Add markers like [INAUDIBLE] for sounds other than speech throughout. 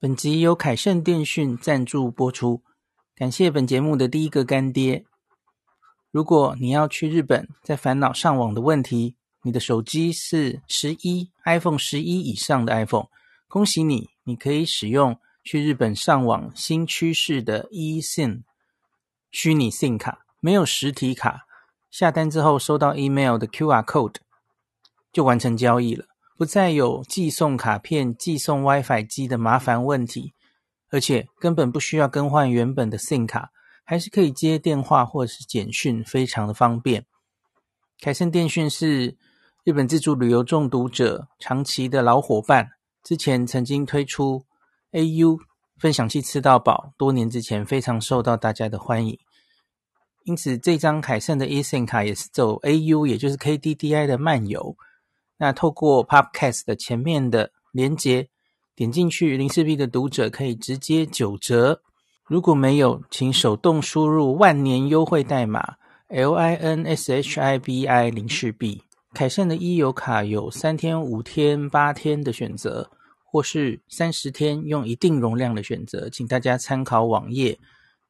本集由凯盛电讯赞助播出，感谢本节目的第一个干爹。如果你要去日本，在烦恼上网的问题，你的手机是十一 iPhone 十一以上的 iPhone，恭喜你，你可以使用去日本上网新趋势的 eSIM 虚拟 SIM 卡，没有实体卡，下单之后收到 email 的 QR code 就完成交易了。不再有寄送卡片、寄送 WiFi 机的麻烦问题，而且根本不需要更换原本的 SIM 卡，还是可以接电话或是简讯，非常的方便。凯盛电讯是日本自助旅游中毒者长期的老伙伴，之前曾经推出 AU 分享器吃到饱，多年之前非常受到大家的欢迎，因此这张凯盛的 eSIM 卡也是走 AU，也就是 KDDI 的漫游。那透过 Podcast 的前面的连结，点进去，零四 B 的读者可以直接九折。如果没有，请手动输入万年优惠代码 L I N S H I B I 零四 B。凯盛的 e 游卡有三天、五天、八天的选择，或是三十天用一定容量的选择，请大家参考网页。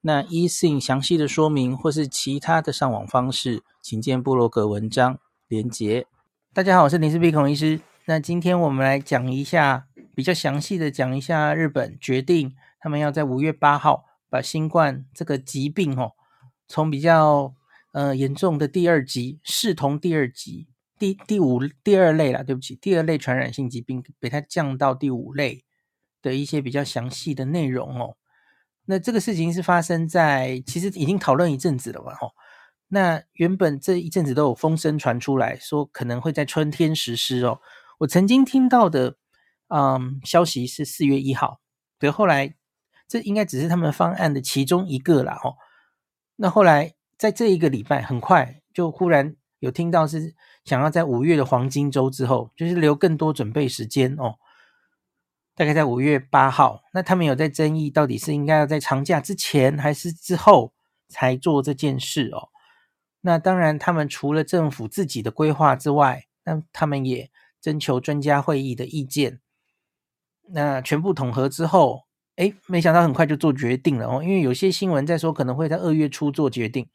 那 eSIM 详细的说明或是其他的上网方式，请见部落格文章连结。大家好，我是林氏璧孔医师。那今天我们来讲一下，比较详细的讲一下日本决定，他们要在五月八号把新冠这个疾病哦，从比较呃严重的第二级，视同第二级，第第五第二类啦，对不起，第二类传染性疾病，给它降到第五类的一些比较详细的内容哦。那这个事情是发生在，其实已经讨论一阵子了嘛，吼。那原本这一阵子都有风声传出来说，可能会在春天实施哦。我曾经听到的，嗯，消息是四月一号，对，后来这应该只是他们方案的其中一个啦哦。那后来在这一个礼拜，很快就忽然有听到是想要在五月的黄金周之后，就是留更多准备时间哦。大概在五月八号，那他们有在争议，到底是应该要在长假之前还是之后才做这件事哦。那当然，他们除了政府自己的规划之外，那他们也征求专家会议的意见。那全部统合之后，诶，没想到很快就做决定了哦。因为有些新闻在说可能会在二月初做决定，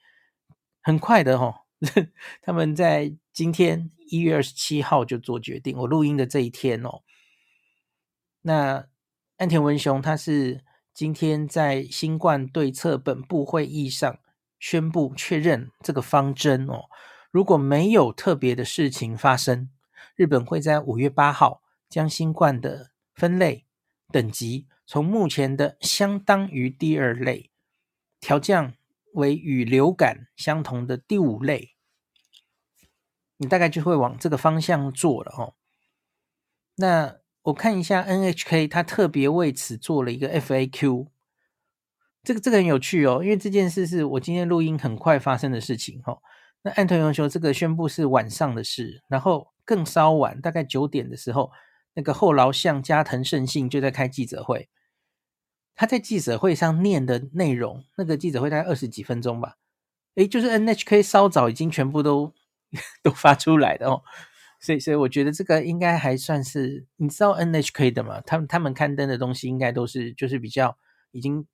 很快的哦。[LAUGHS] 他们在今天一月二十七号就做决定，我录音的这一天哦。那岸田文雄他是今天在新冠对策本部会议上。宣布确认这个方针哦，如果没有特别的事情发生，日本会在五月八号将新冠的分类等级从目前的相当于第二类调降为与流感相同的第五类，你大概就会往这个方向做了哦。那我看一下 NHK，他特别为此做了一个 FAQ。这个这个很有趣哦，因为这件事是我今天录音很快发生的事情哈、哦。那岸田文雄这个宣布是晚上的事，然后更稍晚，大概九点的时候，那个后劳向加藤胜信就在开记者会。他在记者会上念的内容，那个记者会大概二十几分钟吧，诶，就是 NHK 稍早已经全部都 [LAUGHS] 都发出来的哦。所以所以我觉得这个应该还算是，你知道 NHK 的嘛？他们他们刊登的东西应该都是就是比较已经。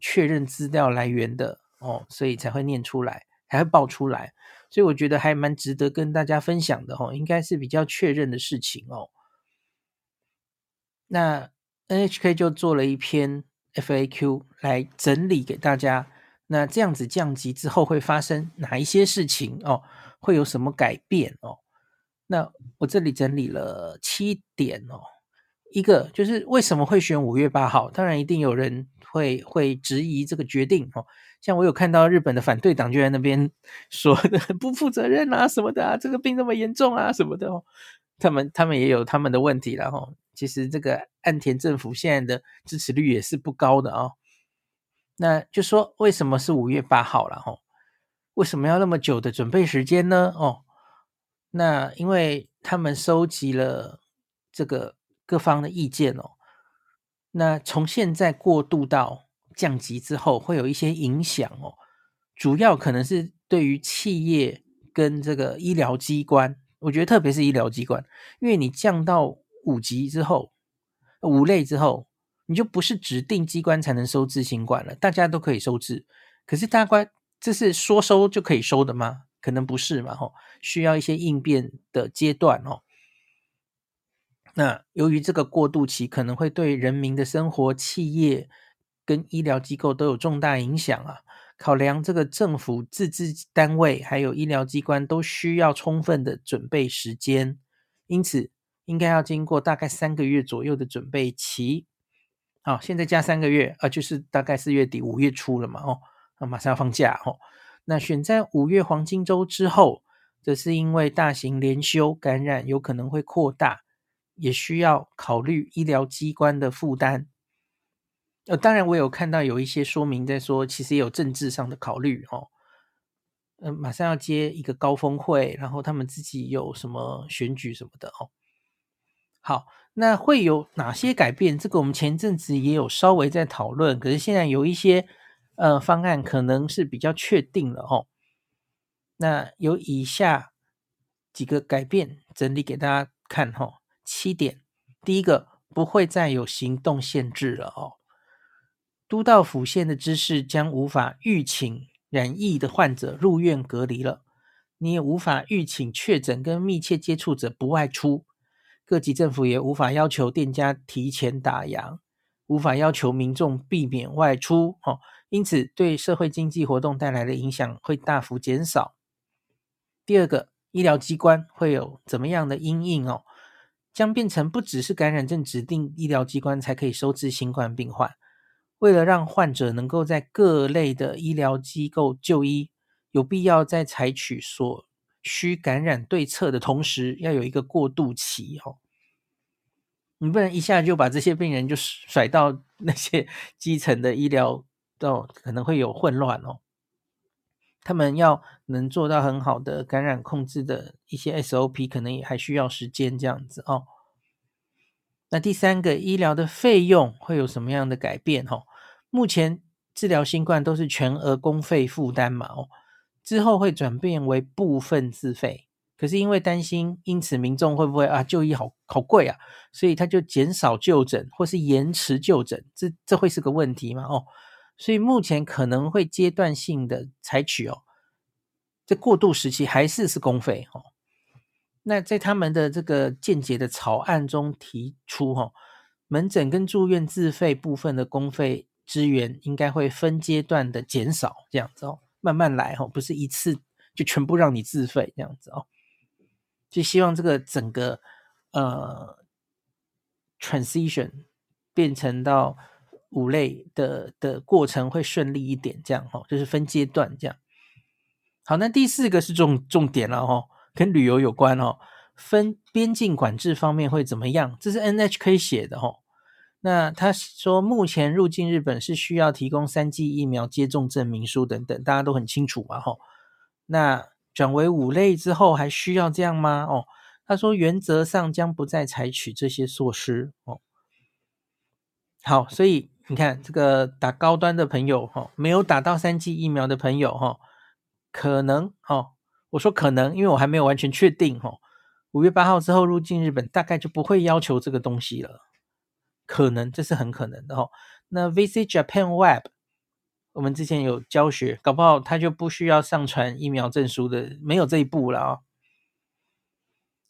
确认资料来源的哦，所以才会念出来，才会爆出来，所以我觉得还蛮值得跟大家分享的哦，应该是比较确认的事情哦。那 NHK 就做了一篇 FAQ 来整理给大家，那这样子降级之后会发生哪一些事情哦？会有什么改变哦？那我这里整理了七点哦。一个就是为什么会选五月八号？当然一定有人会会质疑这个决定哦。像我有看到日本的反对党就在那边说的 [LAUGHS] 不负责任啊什么的啊，这个病那么严重啊什么的哦。他们他们也有他们的问题了哈。其实这个岸田政府现在的支持率也是不高的哦。那就说为什么是五月八号了哈？为什么要那么久的准备时间呢？哦，那因为他们收集了这个。各方的意见哦，那从现在过渡到降级之后，会有一些影响哦。主要可能是对于企业跟这个医疗机关，我觉得特别是医疗机关，因为你降到五级之后，五类之后，你就不是指定机关才能收治新冠了，大家都可以收治。可是大关，这是说收就可以收的吗？可能不是嘛，吼，需要一些应变的阶段哦。那由于这个过渡期可能会对人民的生活、企业跟医疗机构都有重大影响啊，考量这个政府自治单位还有医疗机关都需要充分的准备时间，因此应该要经过大概三个月左右的准备期。好，现在加三个月啊，就是大概四月底五月初了嘛，哦，那马上要放假哦。那选在五月黄金周之后，这是因为大型连休感染有可能会扩大，也需要考虑医疗机关的负担。呃，当然我有看到有一些说明在说，其实也有政治上的考虑哦。嗯，马上要接一个高峰会，然后他们自己有什么选举什么的哦。好。那会有哪些改变？这个我们前阵子也有稍微在讨论，可是现在有一些呃方案可能是比较确定了哦。那有以下几个改变整理给大家看哈、哦，七点。第一个，不会再有行动限制了哦。都道府县的知事将无法预请染疫的患者入院隔离了，你也无法预请确诊跟密切接触者不外出。各级政府也无法要求店家提前打烊，无法要求民众避免外出，哦，因此对社会经济活动带来的影响会大幅减少。第二个，医疗机关会有怎么样的因应哦？将变成不只是感染症指定医疗机关才可以收治新冠病患，为了让患者能够在各类的医疗机构就医，有必要在采取所需感染对策的同时，要有一个过渡期哦。你不能一下就把这些病人就甩到那些基层的医疗，哦，可能会有混乱哦。他们要能做到很好的感染控制的一些 SOP，可能也还需要时间这样子哦。那第三个，医疗的费用会有什么样的改变？哦，目前治疗新冠都是全额公费负担嘛，哦。之后会转变为部分自费，可是因为担心，因此民众会不会啊就医好好贵啊，所以他就减少就诊或是延迟就诊，这这会是个问题嘛？哦，所以目前可能会阶段性的采取哦，这过渡时期还是是公费哦。那在他们的这个间接的草案中提出哦，门诊跟住院自费部分的公费资源应该会分阶段的减少，这样子哦。慢慢来哈，不是一次就全部让你自费这样子哦。就希望这个整个呃 transition 变成到五类的的过程会顺利一点，这样哈，就是分阶段这样。好，那第四个是重重点了哈，跟旅游有关哦。分边境管制方面会怎么样？这是 NHK 写的哈。那他说，目前入境日本是需要提供三剂疫苗接种证明书等等，大家都很清楚嘛，吼。那转为五类之后，还需要这样吗？哦，他说原则上将不再采取这些措施。哦，好，所以你看这个打高端的朋友，哈，没有打到三剂疫苗的朋友，哈，可能，哈，我说可能，因为我还没有完全确定，哈，五月八号之后入境日本，大概就不会要求这个东西了。可能这是很可能的哦。那 Visit Japan Web，我们之前有教学，搞不好他就不需要上传疫苗证书的，没有这一步了啊、哦。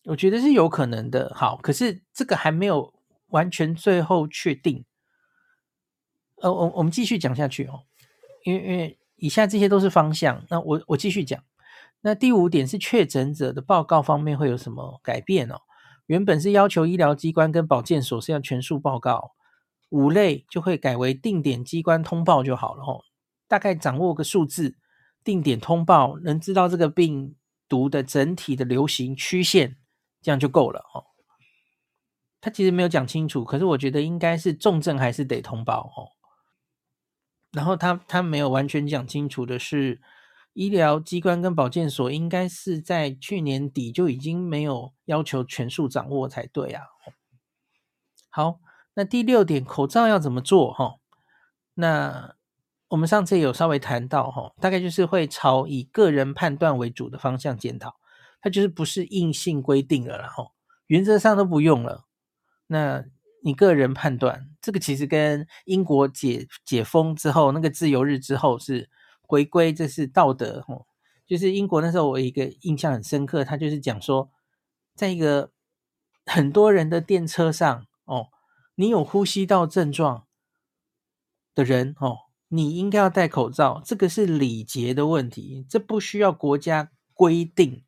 我觉得是有可能的。好，可是这个还没有完全最后确定。呃，我我们继续讲下去哦，因为因为以下这些都是方向。那我我继续讲。那第五点是确诊者的报告方面会有什么改变哦？原本是要求医疗机关跟保健所是要全数报告，五类就会改为定点机关通报就好了哦。大概掌握个数字，定点通报能知道这个病毒的整体的流行曲线，这样就够了哦。他其实没有讲清楚，可是我觉得应该是重症还是得通报哦。然后他他没有完全讲清楚的是。医疗机关跟保健所应该是在去年底就已经没有要求全数掌握才对啊。好，那第六点，口罩要怎么做？哈，那我们上次有稍微谈到，哈，大概就是会朝以个人判断为主的方向检讨，它就是不是硬性规定了，然后原则上都不用了。那你个人判断。这个其实跟英国解解封之后那个自由日之后是回归，这是道德哦。就是英国那时候我一个印象很深刻，他就是讲说，在一个很多人的电车上哦，你有呼吸道症状的人哦，你应该要戴口罩，这个是礼节的问题，这不需要国家规定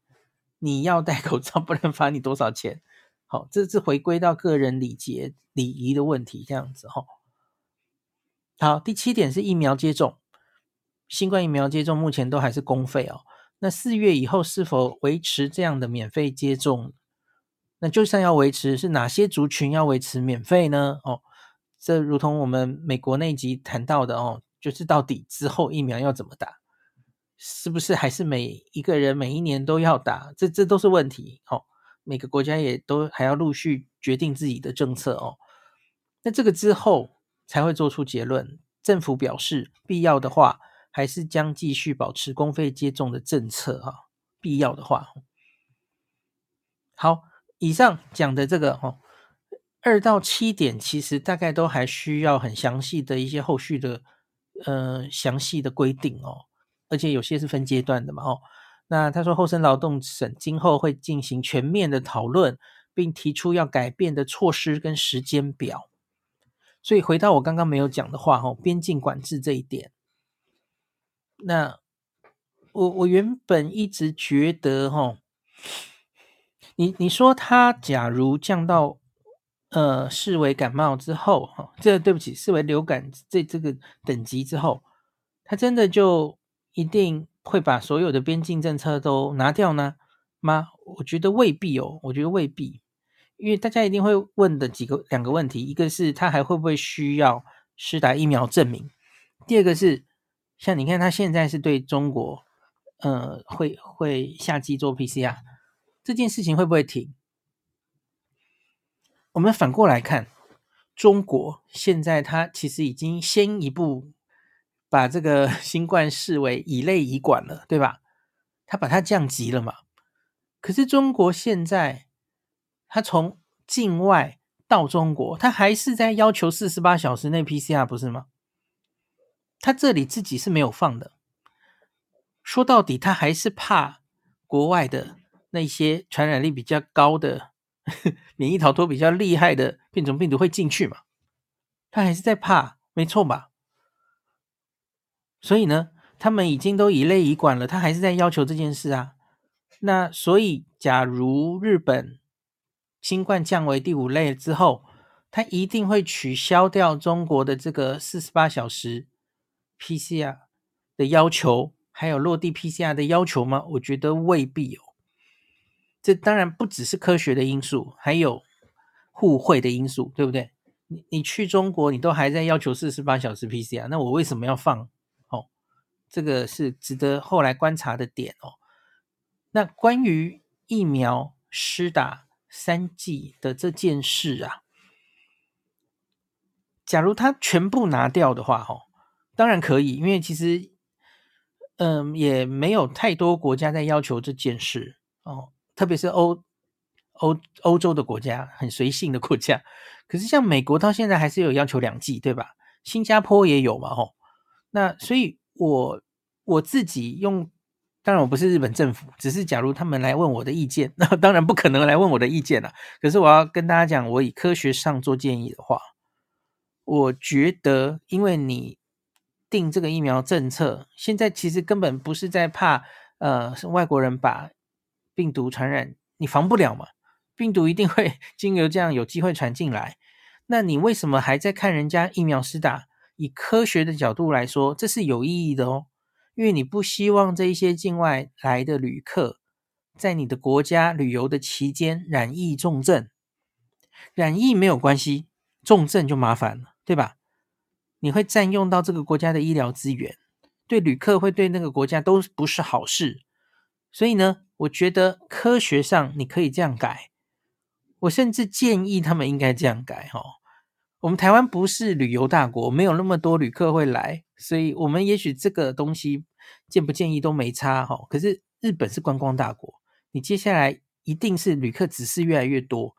你要戴口罩，不能罚你多少钱。好，这是回归到个人礼节礼仪的问题，这样子哈。好，第七点是疫苗接种，新冠疫苗接种目前都还是公费哦。那四月以后是否维持这样的免费接种？那就算要维持，是哪些族群要维持免费呢？哦，这如同我们美国那集谈到的哦，就是到底之后疫苗要怎么打，是不是还是每一个人每一年都要打？这这都是问题哦。每个国家也都还要陆续决定自己的政策哦。那这个之后才会做出结论。政府表示，必要的话，还是将继续保持公费接种的政策哈。必要的话，好，以上讲的这个哦，二到七点，其实大概都还需要很详细的一些后续的呃详细的规定哦，而且有些是分阶段的嘛哦。那他说，厚生劳动省今后会进行全面的讨论，并提出要改变的措施跟时间表。所以回到我刚刚没有讲的话，哦，边境管制这一点，那我我原本一直觉得，哈，你你说他假如降到呃视为感冒之后，哈，这对不起，视为流感这这个等级之后，他真的就一定。会把所有的边境政策都拿掉呢吗？我觉得未必哦，我觉得未必，因为大家一定会问的几个两个问题，一个是他还会不会需要施打疫苗证明，第二个是像你看他现在是对中国，呃，会会夏季做 PCR 这件事情会不会停？我们反过来看，中国现在他其实已经先一步。把这个 [LAUGHS] 新冠视为乙类乙管了，对吧？他把它降级了嘛。可是中国现在，他从境外到中国，他还是在要求四十八小时内 PCR，不是吗？他这里自己是没有放的。说到底，他还是怕国外的那些传染力比较高的、[LAUGHS] 免疫逃脱比较厉害的变种病毒会进去嘛。他还是在怕，没错吧？所以呢，他们已经都以类以管了，他还是在要求这件事啊。那所以，假如日本新冠降为第五类之后，他一定会取消掉中国的这个四十八小时 PCR 的要求，还有落地 PCR 的要求吗？我觉得未必哦。这当然不只是科学的因素，还有互惠的因素，对不对？你你去中国，你都还在要求四十八小时 PCR，那我为什么要放？这个是值得后来观察的点哦。那关于疫苗施打三剂的这件事啊，假如他全部拿掉的话，哈，当然可以，因为其实，嗯，也没有太多国家在要求这件事哦，特别是欧欧欧洲的国家，很随性的国家。可是像美国到现在还是有要求两剂，对吧？新加坡也有嘛，吼。那所以。我我自己用，当然我不是日本政府，只是假如他们来问我的意见，那 [LAUGHS] 当然不可能来问我的意见了。可是我要跟大家讲，我以科学上做建议的话，我觉得，因为你定这个疫苗政策，现在其实根本不是在怕，呃，外国人把病毒传染，你防不了嘛，病毒一定会 [LAUGHS] 经由这样有机会传进来，那你为什么还在看人家疫苗施打？以科学的角度来说，这是有意义的哦，因为你不希望这一些境外来的旅客在你的国家旅游的期间染疫重症，染疫没有关系，重症就麻烦了，对吧？你会占用到这个国家的医疗资源，对旅客会对那个国家都不是好事。所以呢，我觉得科学上你可以这样改，我甚至建议他们应该这样改哦。我们台湾不是旅游大国，没有那么多旅客会来，所以我们也许这个东西建不建议都没差哈。可是日本是观光大国，你接下来一定是旅客只是越来越多，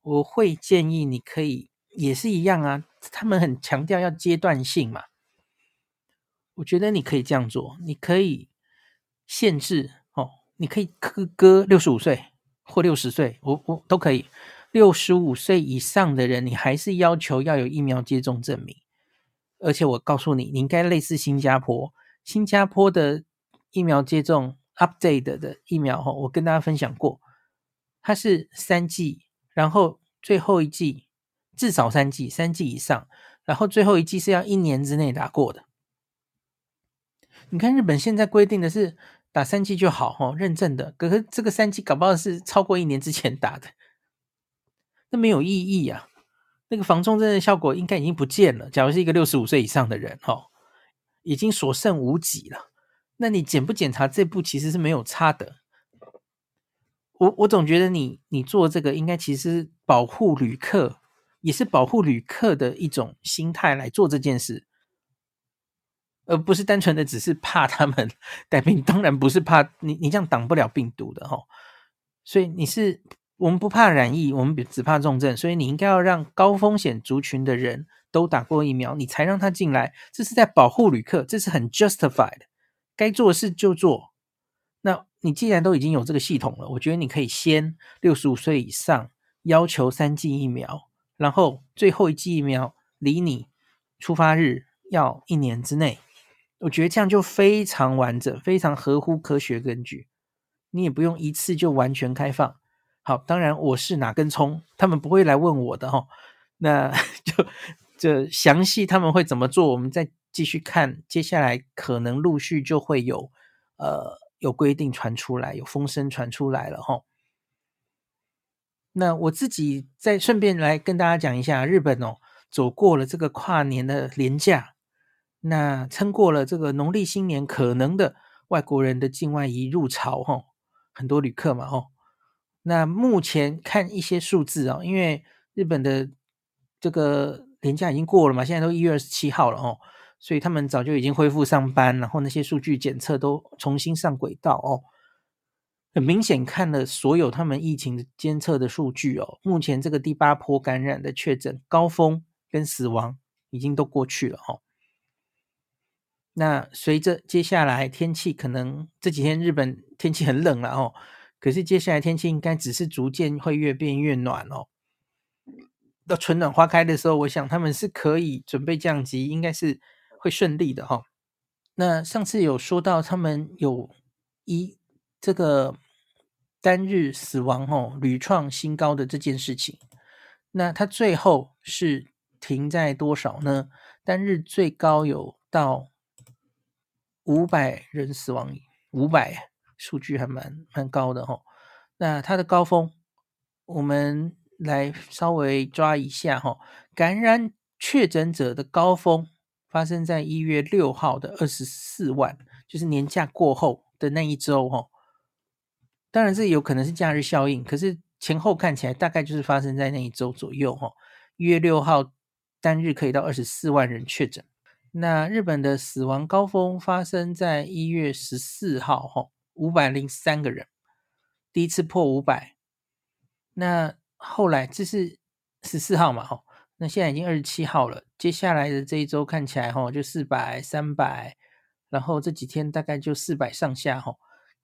我会建议你可以也是一样啊，他们很强调要阶段性嘛。我觉得你可以这样做，你可以限制哦，你可以割割六十五岁或六十岁，我我都可以。六十五岁以上的人，你还是要求要有疫苗接种证明。而且我告诉你，你应该类似新加坡，新加坡的疫苗接种 update 的疫苗哈，我跟大家分享过，它是三剂，然后最后一剂至少三剂，三剂以上，然后最后一剂是要一年之内打过的。你看日本现在规定的是打三剂就好哈，认证的，可是这个三剂搞不好是超过一年之前打的。那没有意义啊！那个防重症的效果应该已经不见了。假如是一个六十五岁以上的人，哦，已经所剩无几了。那你检不检查这步其实是没有差的。我我总觉得你你做这个应该其实保护旅客，也是保护旅客的一种心态来做这件事，而不是单纯的只是怕他们带病。当然不是怕你，你这样挡不了病毒的哈。所以你是。我们不怕染疫，我们只怕重症，所以你应该要让高风险族群的人都打过疫苗，你才让他进来。这是在保护旅客，这是很 justified，该做的事就做。那你既然都已经有这个系统了，我觉得你可以先六十五岁以上要求三剂疫苗，然后最后一剂疫苗离你出发日要一年之内，我觉得这样就非常完整，非常合乎科学根据。你也不用一次就完全开放。好，当然我是哪根葱，他们不会来问我的哈。那 [LAUGHS] 就这详细他们会怎么做，我们再继续看。接下来可能陆续就会有呃有规定传出来，有风声传出来了哈。那我自己再顺便来跟大家讲一下，日本哦走过了这个跨年的连假，那撑过了这个农历新年可能的外国人的境外移入潮哈，很多旅客嘛哈。那目前看一些数字啊，因为日本的这个年假已经过了嘛，现在都一月二十七号了哦，所以他们早就已经恢复上班，然后那些数据检测都重新上轨道哦。很明显看了所有他们疫情的监测的数据哦，目前这个第八波感染的确诊高峰跟死亡已经都过去了哦。那随着接下来天气可能这几天日本天气很冷了哦。可是接下来天气应该只是逐渐会越变越暖哦。到春暖花开的时候，我想他们是可以准备降级，应该是会顺利的哈、哦。那上次有说到他们有一这个单日死亡哦屡创新高的这件事情，那它最后是停在多少呢？单日最高有到五百人死亡，五百。数据还蛮蛮高的哈，那它的高峰，我们来稍微抓一下哈。感染确诊者的高峰发生在一月六号的二十四万，就是年假过后的那一周哈。当然这有可能是假日效应，可是前后看起来大概就是发生在那一周左右哈。一月六号单日可以到二十四万人确诊，那日本的死亡高峰发生在一月十四号哈。五百零三个人，第一次破五百。那后来这是十四号嘛？哈，那现在已经二十七号了。接下来的这一周看起来，哈，就四百、三百，然后这几天大概就四百上下，哈，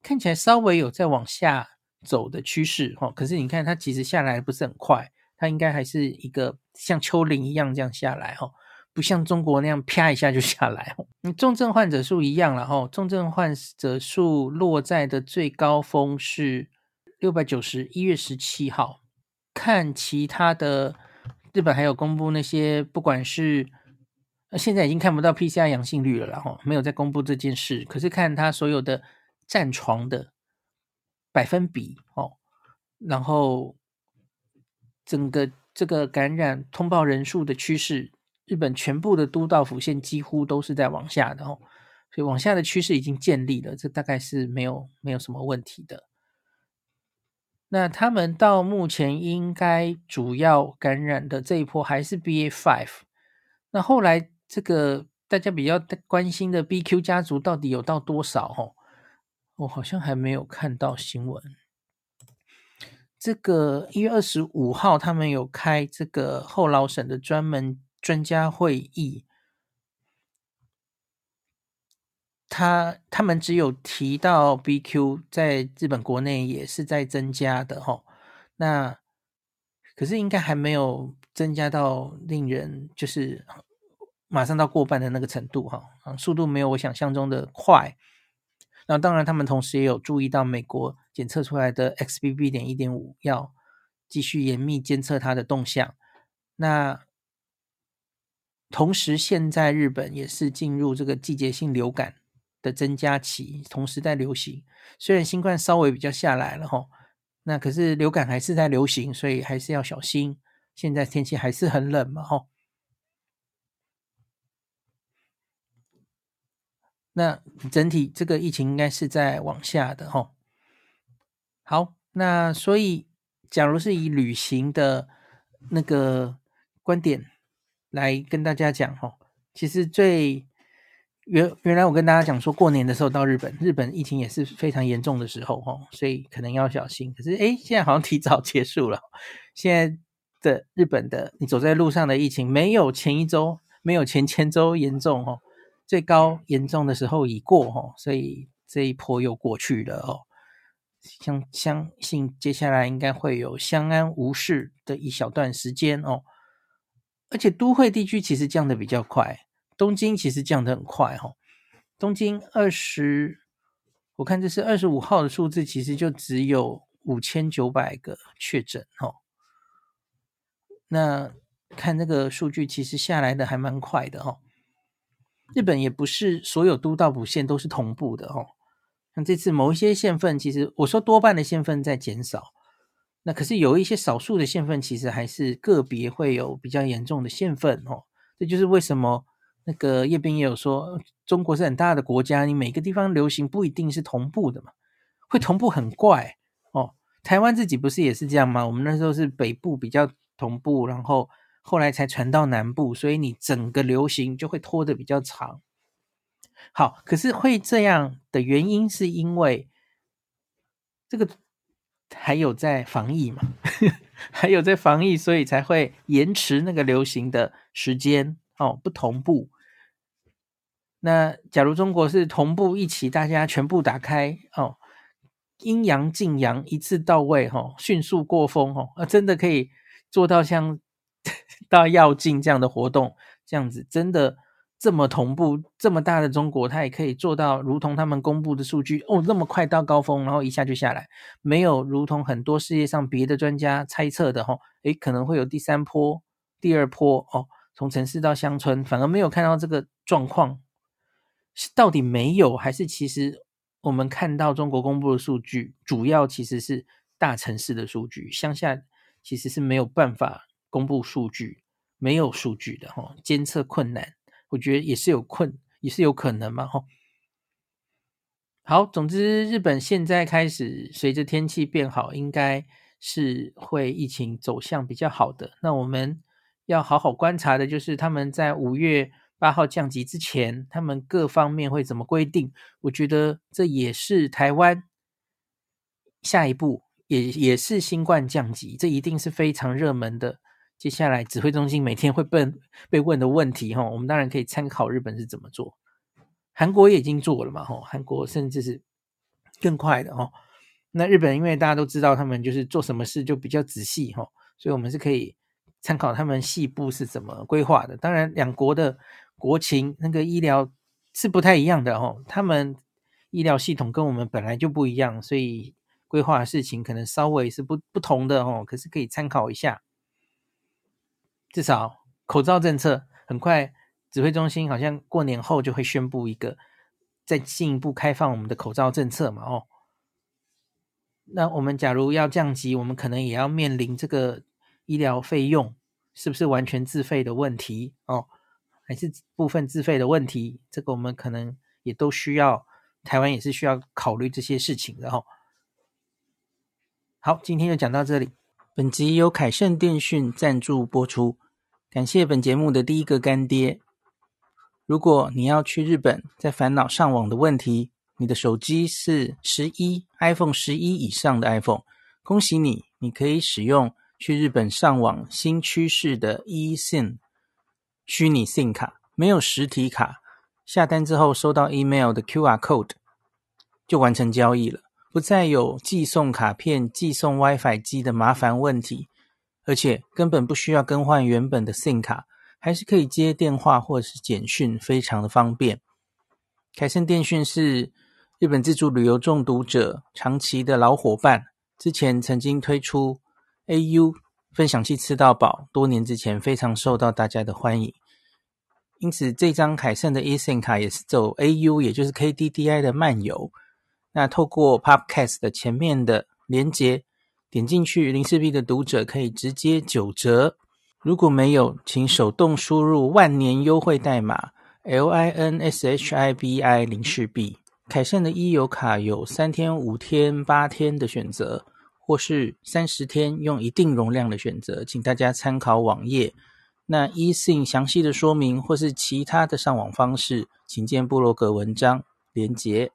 看起来稍微有在往下走的趋势，哈。可是你看它其实下来不是很快，它应该还是一个像丘陵一样这样下来，哈。不像中国那样啪一下就下来，[LAUGHS] 你重症患者数一样了哈，重症患者数落在的最高峰是六百九十一月十七号。看其他的，日本还有公布那些，不管是现在已经看不到 PCR 阳性率了，然后没有再公布这件事。可是看他所有的占床的百分比哦，然后整个这个感染通报人数的趋势。日本全部的都道府县几乎都是在往下的哦，所以往下的趋势已经建立了，这大概是没有没有什么问题的。那他们到目前应该主要感染的这一波还是 B A five，那后来这个大家比较关心的 BQ 家族到底有到多少？哦，我好像还没有看到新闻。这个一月二十五号，他们有开这个后劳审的专门专家会议。他他们只有提到 BQ 在日本国内也是在增加的哈，那可是应该还没有增加到令人就是马上到过半的那个程度哈，速度没有我想象中的快。那当然，他们同时也有注意到美国检测出来的 XBB. 点一点五要继续严密监测它的动向。那同时，现在日本也是进入这个季节性流感的增加期，同时在流行。虽然新冠稍微比较下来了哈，那可是流感还是在流行，所以还是要小心。现在天气还是很冷嘛哈。那整体这个疫情应该是在往下的哈。好，那所以假如是以旅行的那个观点来跟大家讲哈，其实最。原原来我跟大家讲说，过年的时候到日本，日本疫情也是非常严重的时候哈，所以可能要小心。可是诶，现在好像提早结束了。现在的日本的你走在路上的疫情，没有前一周，没有前前周严重哦，最高严重的时候已过哈，所以这一波又过去了哦。相相信接下来应该会有相安无事的一小段时间哦，而且都会地区其实降得比较快。东京其实降得很快哈，东京二十，我看这是二十五号的数字，其实就只有五千九百个确诊哈。那看这个数据，其实下来的还蛮快的哈。日本也不是所有都道府县都是同步的哈，像这次某一些县份，其实我说多半的县份在减少，那可是有一些少数的县份，其实还是个别会有比较严重的县份哦。这就是为什么。那个叶斌也有说，中国是很大的国家，你每个地方流行不一定是同步的嘛，会同步很怪哦。台湾自己不是也是这样吗？我们那时候是北部比较同步，然后后来才传到南部，所以你整个流行就会拖得比较长。好，可是会这样的原因是因为这个还有在防疫嘛，[LAUGHS] 还有在防疫，所以才会延迟那个流行的时间哦，不同步。那假如中国是同步一起，大家全部打开哦，阴阳净阳一次到位哈、哦，迅速过峰哦，啊，真的可以做到像 [LAUGHS] 到药进这样的活动，这样子真的这么同步，这么大的中国，它也可以做到，如同他们公布的数据哦，那么快到高峰，然后一下就下来，没有如同很多世界上别的专家猜测的哈，诶，可能会有第三波、第二波哦，从城市到乡村，反而没有看到这个状况。是到底没有，还是其实我们看到中国公布的数据，主要其实是大城市的数据，乡下其实是没有办法公布数据，没有数据的哈，监测困难，我觉得也是有困，也是有可能嘛吼。好，总之日本现在开始随着天气变好，应该是会疫情走向比较好的。那我们要好好观察的就是他们在五月。八号降级之前，他们各方面会怎么规定？我觉得这也是台湾下一步，也也是新冠降级，这一定是非常热门的。接下来指挥中心每天会被被问的问题，哈，我们当然可以参考日本是怎么做，韩国也已经做了嘛，哈，韩国甚至是更快的，哈。那日本因为大家都知道，他们就是做什么事就比较仔细，哈，所以我们是可以参考他们细部是怎么规划的。当然，两国的。国情那个医疗是不太一样的哦，他们医疗系统跟我们本来就不一样，所以规划的事情可能稍微是不不同的哦。可是可以参考一下，至少口罩政策很快，指挥中心好像过年后就会宣布一个再进一步开放我们的口罩政策嘛哦。那我们假如要降级，我们可能也要面临这个医疗费用是不是完全自费的问题哦。还是部分自费的问题，这个我们可能也都需要，台湾也是需要考虑这些事情的哦。好，今天就讲到这里。本集由凯盛电讯赞助播出，感谢本节目的第一个干爹。如果你要去日本，在烦恼上网的问题，你的手机是十一 iPhone 十一以上的 iPhone，恭喜你，你可以使用去日本上网新趋势的 eSIM 虚拟 SIM 卡，没有实体卡，下单之后收到 email 的 QR code 就完成交易了，不再有寄送卡片、寄送 WiFi 机的麻烦问题，而且根本不需要更换原本的 SIM 卡，还是可以接电话或者是简讯，非常的方便。凯盛电讯是日本自助旅游中毒者长期的老伙伴，之前曾经推出 AU 分享器吃到饱，多年之前非常受到大家的欢迎。因此，这张凯盛的 eSIM 卡也是走 AU，也就是 KDDI 的漫游。那透过 Podcast 的前面的连结，点进去，林氏璧的读者可以直接九折。如果没有，请手动输入万年优惠代码。L I N S H I B I 林氏璧，凯盛的 e 游卡有三天、五天、八天的选择，或是三十天用一定容量的选择，请大家参考网页。那 eSIM 详细的说明或是其他的上网方式，请见部落格文章连结。